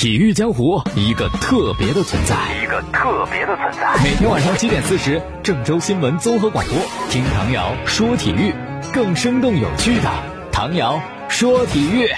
体育江湖一个特别的存在，一个特别的存在。每天晚上七点四十，郑州新闻综合广播，听唐瑶说体育，更生动有趣的唐瑶说体育。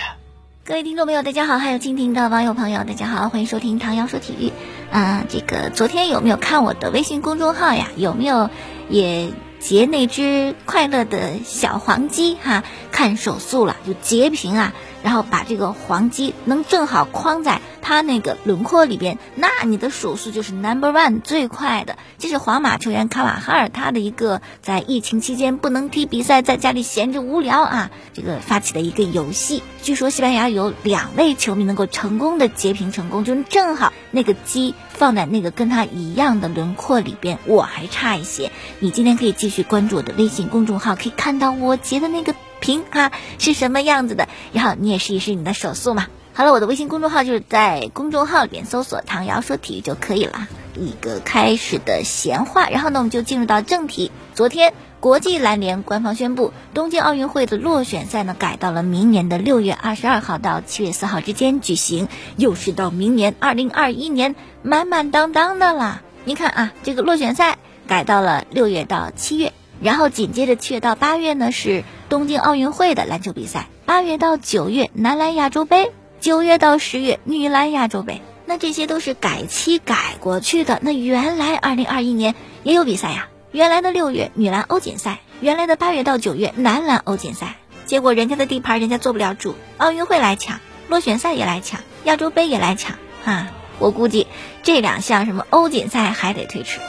各位听众朋友，大家好；还有蜻蜓的网友朋友，大家好，欢迎收听唐瑶说体育。啊，这个昨天有没有看我的微信公众号呀？有没有也截那只快乐的小黄鸡哈？看手速了就截屏啊，然后把这个黄鸡能正好框在它那个轮廓里边，那你的手速就是 number one 最快的。这是皇马球员卡瓦哈尔他的一个在疫情期间不能踢比赛，在家里闲着无聊啊，这个发起的一个游戏。据说西班牙有两位球迷能够成功的截屏成功，就正好那个鸡放在那个跟他一样的轮廓里边，我还差一些。你今天可以继续关注我的微信公众号，可以看到我截的那个。屏哈是什么样子的？然后你也试一试你的手速嘛。好了，我的微信公众号就是在公众号里边搜索“唐瑶说体育”就可以了。一个开始的闲话，然后呢，我们就进入到正题。昨天，国际篮联官方宣布，东京奥运会的落选赛呢改到了明年的六月二十二号到七月四号之间举行，又是到明年二零二一年满满当当的啦。你看啊，这个落选赛改到了六月到七月。然后紧接着七月到八月呢是东京奥运会的篮球比赛，八月到九月男篮亚洲杯，九月到十月女篮亚洲杯。那这些都是改期改过去的。那原来二零二一年也有比赛呀，原来的六月女篮欧锦赛，原来的八月到九月男篮欧锦赛。结果人家的地盘人家坐不了主，奥运会来抢，落选赛也来抢，亚洲杯也来抢啊！我估计这两项什么欧锦赛还得推迟。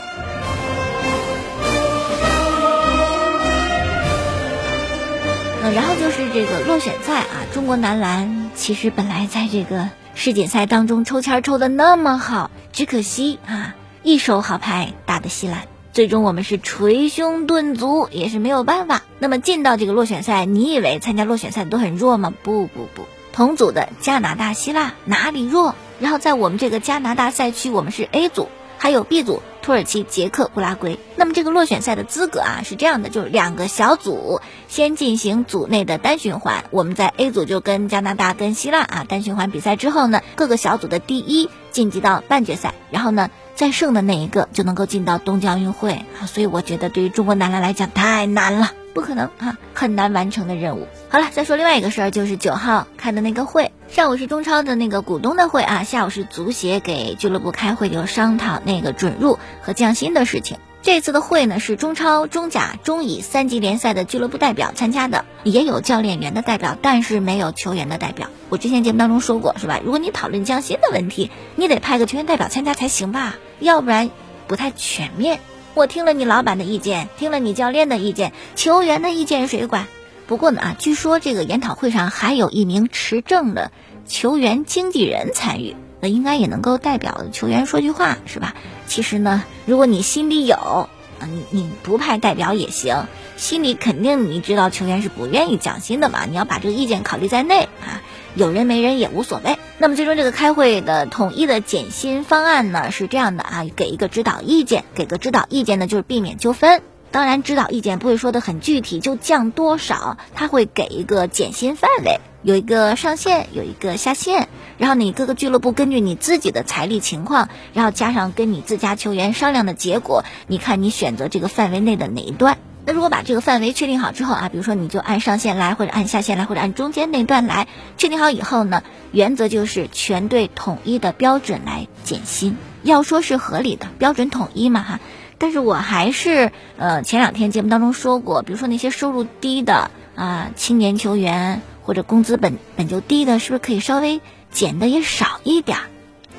然后就是这个落选赛啊，中国男篮其实本来在这个世锦赛当中抽签抽的那么好，只可惜啊一手好牌打的稀烂，最终我们是捶胸顿足，也是没有办法。那么进到这个落选赛，你以为参加落选赛都很弱吗？不不不，同组的加拿大、希腊哪里弱？然后在我们这个加拿大赛区，我们是 A 组，还有 B 组。土耳其、捷克、乌拉圭。那么这个落选赛的资格啊是这样的，就是两个小组先进行组内的单循环。我们在 A 组就跟加拿大、跟希腊啊单循环比赛之后呢，各个小组的第一晋级到半决赛，然后呢再胜的那一个就能够进到东京奥运会啊。所以我觉得对于中国男篮来讲太难了。不可能啊，很难完成的任务。好了，再说另外一个事儿，就是九号开的那个会，上午是中超的那个股东的会啊，下午是足协给俱乐部开会，就商讨那个准入和降薪的事情。这次的会呢，是中超、中甲、中乙三级联赛的俱乐部代表参加的，也有教练员的代表，但是没有球员的代表。我之前节目当中说过，是吧？如果你讨论降薪的问题，你得派个球员代表参加才行吧，要不然不太全面。我听了你老板的意见，听了你教练的意见，球员的意见谁管？不过呢啊，据说这个研讨会上还有一名持证的球员经纪人参与，那应该也能够代表球员说句话，是吧？其实呢，如果你心里有啊，你你不派代表也行，心里肯定你知道球员是不愿意降薪的嘛，你要把这个意见考虑在内啊。有人没人也无所谓。那么最终这个开会的统一的减薪方案呢是这样的啊，给一个指导意见，给个指导意见呢就是避免纠纷。当然指导意见不会说的很具体，就降多少，他会给一个减薪范围，有一个上限，有一个下限。然后你各个俱乐部根据你自己的财力情况，然后加上跟你自家球员商量的结果，你看你选择这个范围内的哪一段。那如果把这个范围确定好之后啊，比如说你就按上线来，或者按下线来，或者按中间那段来，确定好以后呢，原则就是全队统一的标准来减薪。要说是合理的标准统一嘛哈，但是我还是呃前两天节目当中说过，比如说那些收入低的啊青年球员或者工资本本就低的，是不是可以稍微减的也少一点儿？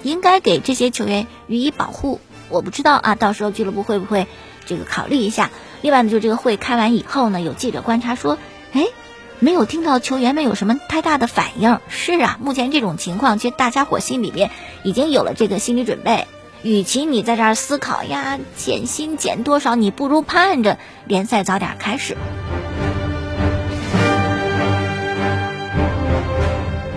应该给这些球员予以保护。我不知道啊，到时候俱乐部会不会这个考虑一下？另外呢，就这个会开完以后呢，有记者观察说，哎，没有听到球员们有什么太大的反应。是啊，目前这种情况，其实大家伙心里边已经有了这个心理准备。与其你在这儿思考呀，减薪减多少，你不如盼着联赛早点开始。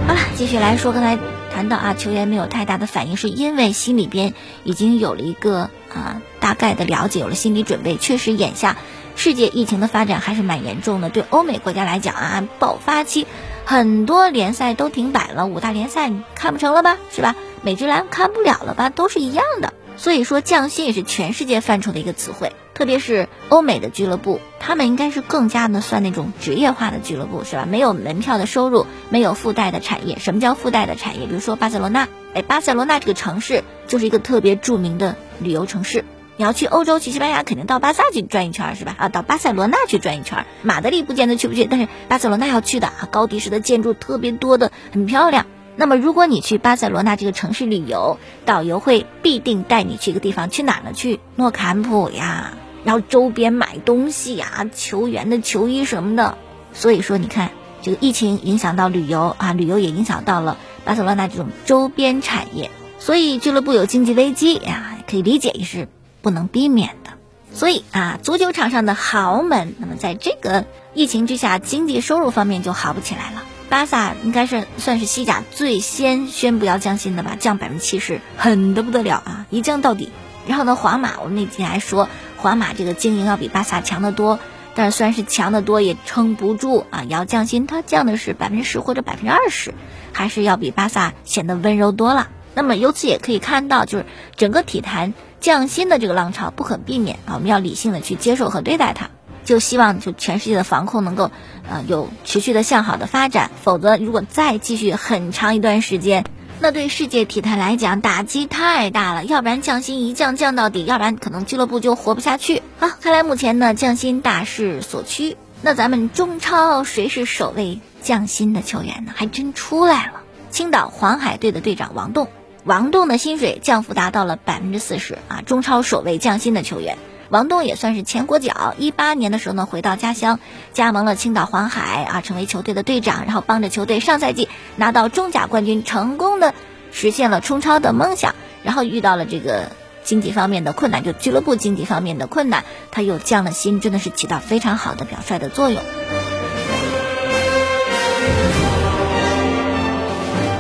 好了，继续来说，刚才谈到啊，球员没有太大的反应，是因为心里边已经有了一个啊。大概的了解，有了心理准备。确实，眼下世界疫情的发展还是蛮严重的。对欧美国家来讲啊，爆发期很多联赛都停摆了，五大联赛你看不成了吧，是吧？美职篮看不了了吧，都是一样的。所以说降薪也是全世界范畴的一个词汇，特别是欧美的俱乐部，他们应该是更加的算那种职业化的俱乐部，是吧？没有门票的收入，没有附带的产业。什么叫附带的产业？比如说巴塞罗那，哎，巴塞罗那这个城市就是一个特别著名的旅游城市。你要去欧洲去西班牙，肯定到巴萨去转一圈，是吧？啊，到巴塞罗那去转一圈。马德里不见得去不去，但是巴塞罗那要去的啊，高迪式的建筑特别多的，很漂亮。那么，如果你去巴塞罗那这个城市旅游，导游会必定带你去一个地方，去哪呢？去诺坎普呀，然后周边买东西呀，球员的球衣什么的。所以说，你看这个疫情影响到旅游啊，旅游也影响到了巴塞罗那这种周边产业，所以俱乐部有经济危机呀，可以理解也是不能避免的。所以啊，足球场上的豪门，那么在这个疫情之下，经济收入方面就好不起来了。巴萨应该是算是西甲最先宣布要降薪的吧，降百分之七十，狠的不得了啊，一降到底。然后呢，皇马我们那天还说，皇马这个经营要比巴萨强得多，但是虽然是强得多，也撑不住啊，也要降薪，它降的是百分之十或者百分之二十，还是要比巴萨显得温柔多了。那么由此也可以看到，就是整个体坛降薪的这个浪潮不可避免啊，我们要理性的去接受和对待它。就希望就全世界的防控能够，呃，有持续的向好的发展，否则如果再继续很长一段时间，那对世界体坛来讲打击太大了。要不然降薪一降降到底，要不然可能俱乐部就活不下去。好，看来目前呢降薪大势所趋。那咱们中超谁是首位降薪的球员呢？还真出来了，青岛黄海队的队长王栋，王栋的薪水降幅达到了百分之四十啊，中超首位降薪的球员。王栋也算是前国脚，一八年的时候呢，回到家乡，加盟了青岛黄海啊，成为球队的队长，然后帮着球队上赛季拿到中甲冠军，成功的实现了冲超的梦想。然后遇到了这个经济方面的困难，就俱乐部经济方面的困难，他又降了薪，真的是起到非常好的表率的作用。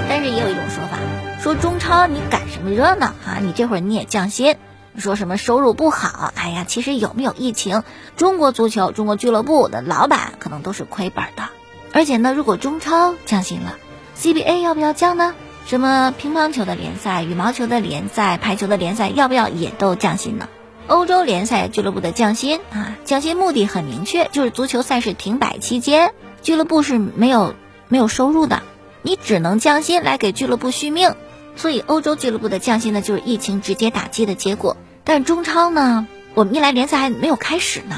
但是也有一种说法，说中超你赶什么热闹啊？你这会儿你也降薪。说什么收入不好？哎呀，其实有没有疫情，中国足球、中国俱乐部的老板可能都是亏本的。而且呢，如果中超降薪了，CBA 要不要降呢？什么乒乓球的联赛、羽毛球的联赛、排球的联赛要不要也都降薪呢？欧洲联赛俱乐部的降薪啊，降薪目的很明确，就是足球赛事停摆期间，俱乐部是没有没有收入的，你只能降薪来给俱乐部续命。所以欧洲俱乐部的降薪呢，就是疫情直接打击的结果。但中超呢，我们一来联赛还没有开始呢，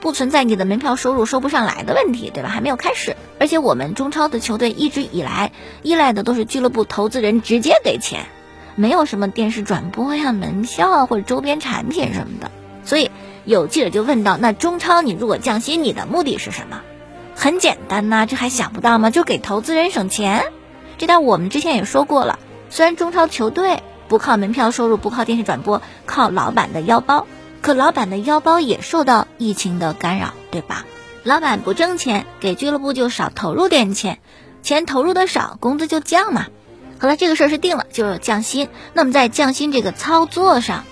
不存在你的门票收入收不上来的问题，对吧？还没有开始，而且我们中超的球队一直以来依赖的都是俱乐部投资人直接给钱，没有什么电视转播呀、门票啊或者周边产品什么的。所以有记者就问到：那中超你如果降薪，你的目的是什么？很简单呐，这还想不到吗？就给投资人省钱。这点我们之前也说过了，虽然中超球队。不靠门票收入，不靠电视转播，靠老板的腰包。可老板的腰包也受到疫情的干扰，对吧？老板不挣钱，给俱乐部就少投入点钱，钱投入的少，工资就降嘛。好了，这个事儿是定了，就是降薪。那么在降薪这个操作上，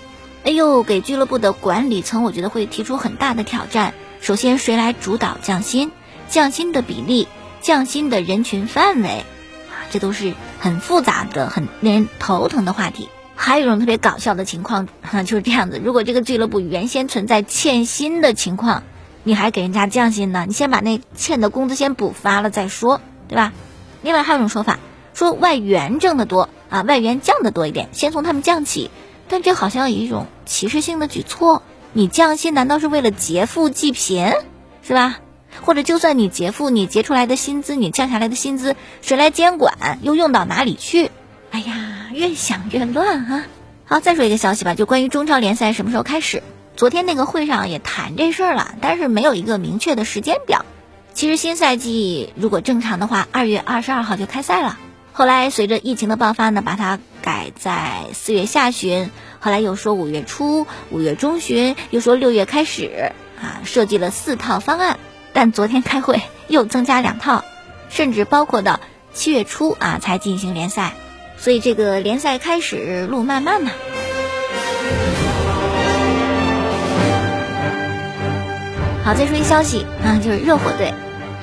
哎呦，给俱乐部的管理层，我觉得会提出很大的挑战。首先，谁来主导降薪？降薪的比例，降薪的人群范围。啊这都是很复杂的、很令人头疼的话题。还有一种特别搞笑的情况，哈，就是这样子：如果这个俱乐部原先存在欠薪的情况，你还给人家降薪呢？你先把那欠的工资先补发了再说，对吧？另外还有一种说法，说外援挣得多啊，外援降的多一点，先从他们降起。但这好像有一种歧视性的举措。你降薪难道是为了劫富济贫，是吧？或者就算你劫富，你劫出来的薪资，你降下来的薪资，谁来监管？又用到哪里去？哎呀，越想越乱啊！好，再说一个消息吧，就关于中超联赛什么时候开始？昨天那个会上也谈这事儿了，但是没有一个明确的时间表。其实新赛季如果正常的话，二月二十二号就开赛了。后来随着疫情的爆发呢，把它改在四月下旬，后来又说五月初、五月中旬，又说六月开始啊，设计了四套方案。但昨天开会又增加两套，甚至包括到七月初啊才进行联赛，所以这个联赛开始路漫漫呐。好，再说一消息啊，就是热火队，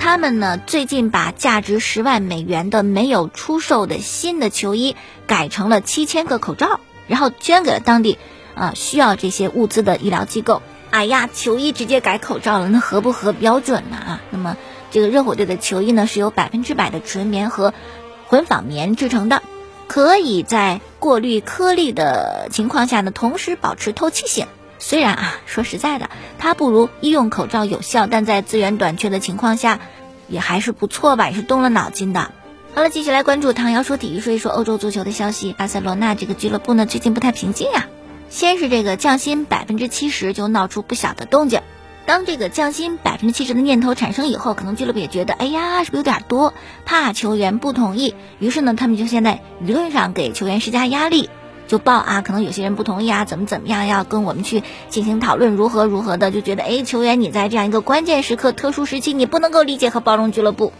他们呢最近把价值十万美元的没有出售的新的球衣改成了七千个口罩，然后捐给了当地啊需要这些物资的医疗机构。哎呀，球衣直接改口罩了，那合不合标准呢啊？那么这个热火队的球衣呢是由百分之百的纯棉和混纺棉制成的，可以在过滤颗粒的情况下呢，同时保持透气性。虽然啊，说实在的，它不如医用口罩有效，但在资源短缺的情况下，也还是不错吧，也是动了脑筋的。好了，继续来关注唐瑶说体育，说一说欧洲足球的消息。巴塞罗那这个俱乐部呢，最近不太平静呀。先是这个降薪百分之七十，就闹出不小的动静。当这个降薪百分之七十的念头产生以后，可能俱乐部也觉得，哎呀，是不是有点多？怕球员不同意，于是呢，他们就现在舆论上给球员施加压力。就报啊，可能有些人不同意啊，怎么怎么样，要跟我们去进行讨论，如何如何的，就觉得哎，球员你在这样一个关键时刻、特殊时期，你不能够理解和包容俱乐部，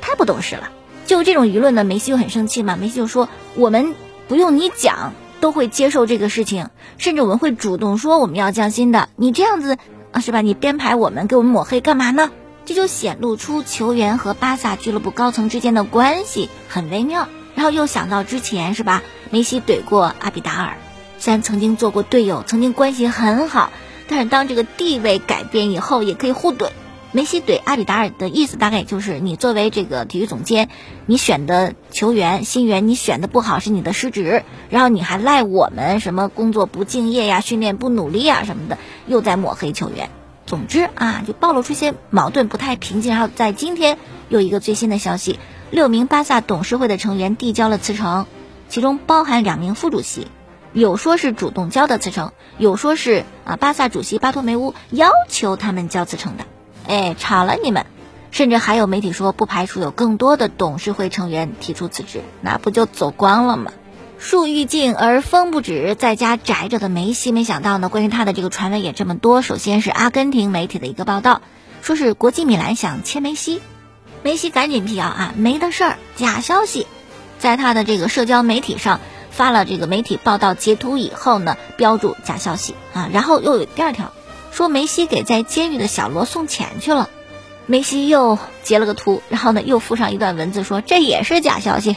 太不懂事了。就这种舆论呢，梅西就很生气嘛。梅西就说，我们不用你讲，都会接受这个事情，甚至我们会主动说我们要降薪的。你这样子啊，是吧？你编排我们，给我们抹黑干嘛呢？这就显露出球员和巴萨俱乐部高层之间的关系很微妙。然后又想到之前是吧？梅西怼过阿比达尔，虽然曾经做过队友，曾经关系很好，但是当这个地位改变以后，也可以互怼。梅西怼阿里达尔的意思大概就是：你作为这个体育总监，你选的球员新援你选的不好是你的失职，然后你还赖我们什么工作不敬业呀、训练不努力啊什么的，又在抹黑球员。总之啊，就暴露出些矛盾不太平静。然后在今天又一个最新的消息。六名巴萨董事会的成员递交了辞呈，其中包含两名副主席，有说是主动交的辞呈，有说是啊巴萨主席巴托梅乌要求他们交辞呈的。哎，吵了你们！甚至还有媒体说，不排除有更多的董事会成员提出辞职，那不就走光了吗？树欲静而风不止，在家宅着的梅西，没想到呢，关于他的这个传闻也这么多。首先是阿根廷媒体的一个报道，说是国际米兰想签梅西。梅西赶紧辟谣啊，没的事儿，假消息，在他的这个社交媒体上发了这个媒体报道截图以后呢，标注假消息啊，然后又有第二条，说梅西给在监狱的小罗送钱去了，梅西又截了个图，然后呢又附上一段文字说这也是假消息，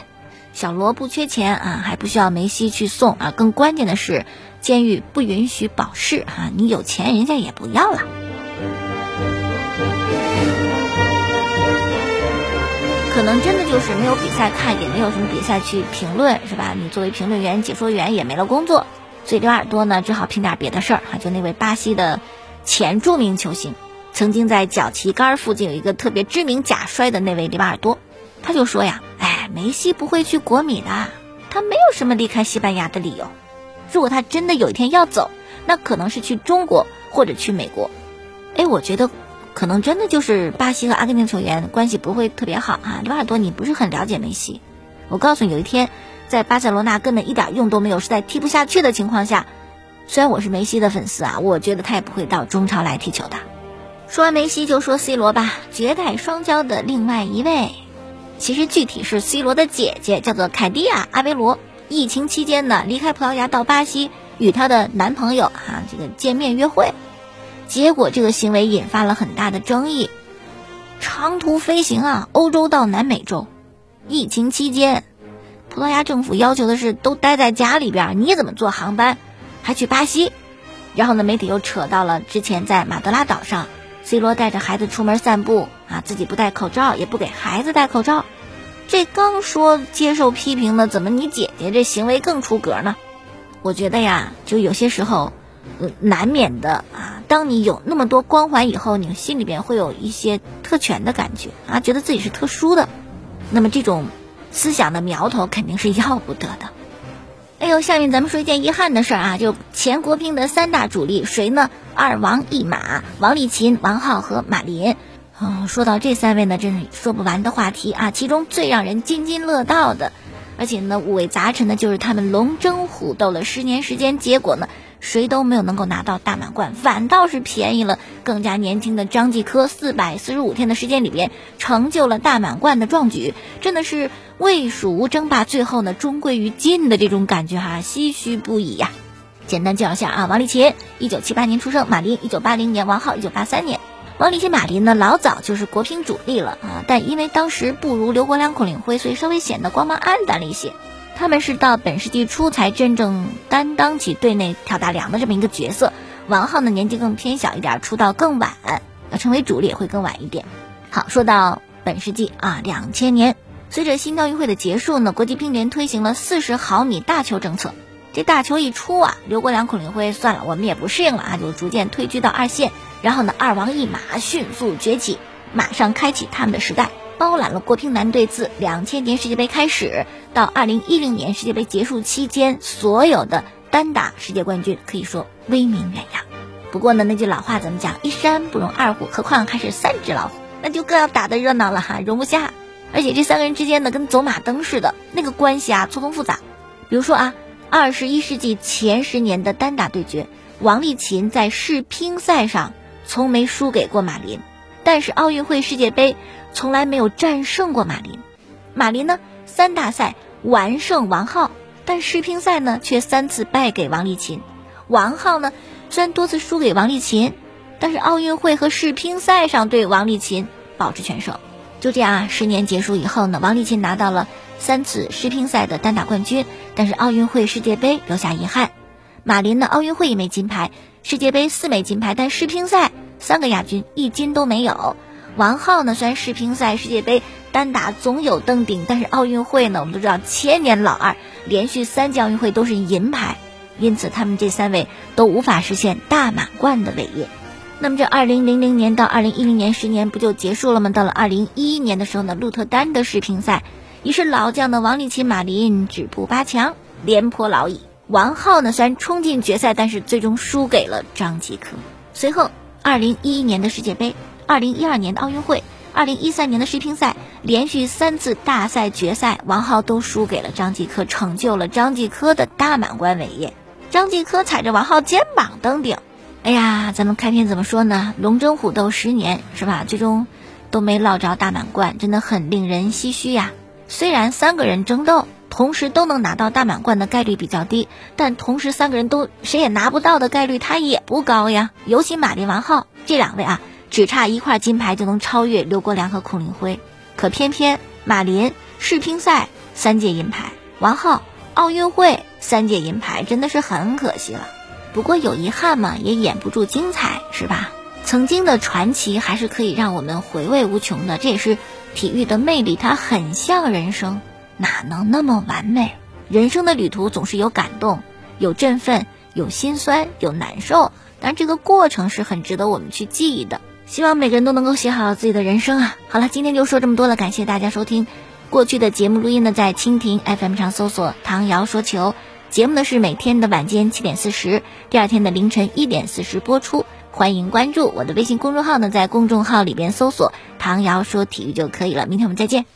小罗不缺钱啊，还不需要梅西去送啊，更关键的是监狱不允许保释啊，你有钱人家也不要了。可能真的就是没有比赛看，也没有什么比赛去评论，是吧？你作为评论员、解说员也没了工作，所以刘耳朵呢只好拼点别的事儿哈。就那位巴西的前著名球星，曾经在脚旗杆附近有一个特别知名假摔的那位里瓦尔多，他就说呀：“哎，梅西不会去国米的，他没有什么离开西班牙的理由。如果他真的有一天要走，那可能是去中国或者去美国。”哎，我觉得。可能真的就是巴西和阿根廷球员关系不会特别好啊，里瓦尔多，你不是很了解梅西。我告诉你，有一天在巴塞罗那根本一点用都没有，实在踢不下去的情况下，虽然我是梅西的粉丝啊，我觉得他也不会到中超来踢球的。说完梅西就说 C 罗吧，绝代双骄的另外一位，其实具体是 C 罗的姐姐，叫做凯蒂亚·阿维罗。疫情期间呢，离开葡萄牙到巴西与她的男朋友哈这个见面约会。结果这个行为引发了很大的争议。长途飞行啊，欧洲到南美洲，疫情期间，葡萄牙政府要求的是都待在家里边，你怎么坐航班还去巴西？然后呢，媒体又扯到了之前在马德拉岛上，C 罗带着孩子出门散步啊，自己不戴口罩，也不给孩子戴口罩。这刚说接受批评呢，怎么你姐姐这行为更出格呢？我觉得呀，就有些时候。嗯难免的啊！当你有那么多光环以后，你心里边会有一些特权的感觉啊，觉得自己是特殊的，那么这种思想的苗头肯定是要不得的。哎呦，下面咱们说一件遗憾的事儿啊，就前国乒的三大主力谁呢？二王一马，王励勤、王浩和马林。啊，说到这三位呢，真是说不完的话题啊。其中最让人津津乐道的，而且呢五味杂陈的，就是他们龙争虎斗了十年时间，结果呢？谁都没有能够拿到大满贯，反倒是便宜了更加年轻的张继科。四百四十五天的时间里边，成就了大满贯的壮举，真的是魏蜀吴争霸，最后呢终归于尽的这种感觉哈，唏嘘不已呀。简单介绍下啊，王励勤，一九七八年出生，马林一九八零年，王浩一九八三年。王励勤、马林呢，老早就是国乒主力了啊，但因为当时不如刘国梁、孔令辉，所以稍微显得光芒暗淡了一些。他们是到本世纪初才真正担当起队内挑大梁的这么一个角色。王浩呢，年纪更偏小一点，出道更晚，要成为主力也会更晚一点。好，说到本世纪啊，两千年，随着新奥运会的结束呢，国际乒联推行了四十毫米大球政策。这大球一出啊，刘国梁、孔令辉算了，我们也不适应了啊，就逐渐退居到二线。然后呢，二王一马迅速崛起，马上开启他们的时代，包揽了国乒男队自两千年世界杯开始到二零一零年世界杯结束期间所有的单打世界冠军，可以说威名远扬。不过呢，那句老话怎么讲？一山不容二虎，何况还是三只老虎，那就更要打得热闹了哈，容不下。而且这三个人之间呢，跟走马灯似的，那个关系啊，错综复杂。比如说啊。二十一世纪前十年的单打对决，王励勤在世乒赛上从没输给过马林，但是奥运会、世界杯从来没有战胜过马林。马林呢，三大赛完胜王浩，但世乒赛呢却三次败给王励勤。王浩呢，虽然多次输给王励勤，但是奥运会和世乒赛上对王励勤保持全胜。就这样啊，十年结束以后呢，王励勤拿到了。三次世乒赛的单打冠军，但是奥运会、世界杯留下遗憾。马林呢，奥运会一枚金牌，世界杯四枚金牌，但世乒赛三个亚军，一金都没有。王浩呢，虽然世乒赛、世界杯单打总有登顶，但是奥运会呢，我们都知道千年老二，连续三届奥运会都是银牌，因此他们这三位都无法实现大满贯的伟业。那么这二零零零年到二零一零年十年不就结束了吗？到了二零一一年的时候呢，鹿特丹的世乒赛。于是老将的王励勤、马林止步八强，廉颇老矣。王浩呢，虽然冲进决赛，但是最终输给了张继科。随后，二零一一年的世界杯，二零一二年的奥运会，二零一三年的世乒赛，连续三次大赛决赛，王浩都输给了张继科，成就了张继科的大满贯伟业。张继科踩着王浩肩膀登顶。哎呀，咱们开篇怎么说呢？龙争虎斗十年，是吧？最终都没捞着大满贯，真的很令人唏嘘呀。虽然三个人争斗，同时都能拿到大满贯的概率比较低，但同时三个人都谁也拿不到的概率它也不高呀。尤其马林、王浩这两位啊，只差一块金牌就能超越刘国梁和孔令辉，可偏偏马林世乒赛三届银牌，王浩奥运会三届银牌，真的是很可惜了。不过有遗憾嘛，也掩不住精彩，是吧？曾经的传奇还是可以让我们回味无穷的，这也是。体育的魅力，它很像人生，哪能那么完美？人生的旅途总是有感动，有振奋，有心酸，有难受，但这个过程是很值得我们去记忆的。希望每个人都能够写好自己的人生啊！好了，今天就说这么多了，感谢大家收听。过去的节目录音呢，在蜻蜓 FM 上搜索“唐瑶说球”，节目呢是每天的晚间七点四十，第二天的凌晨一点四十播出。欢迎关注我的微信公众号呢，在公众号里边搜索“唐瑶说体育”就可以了。明天我们再见。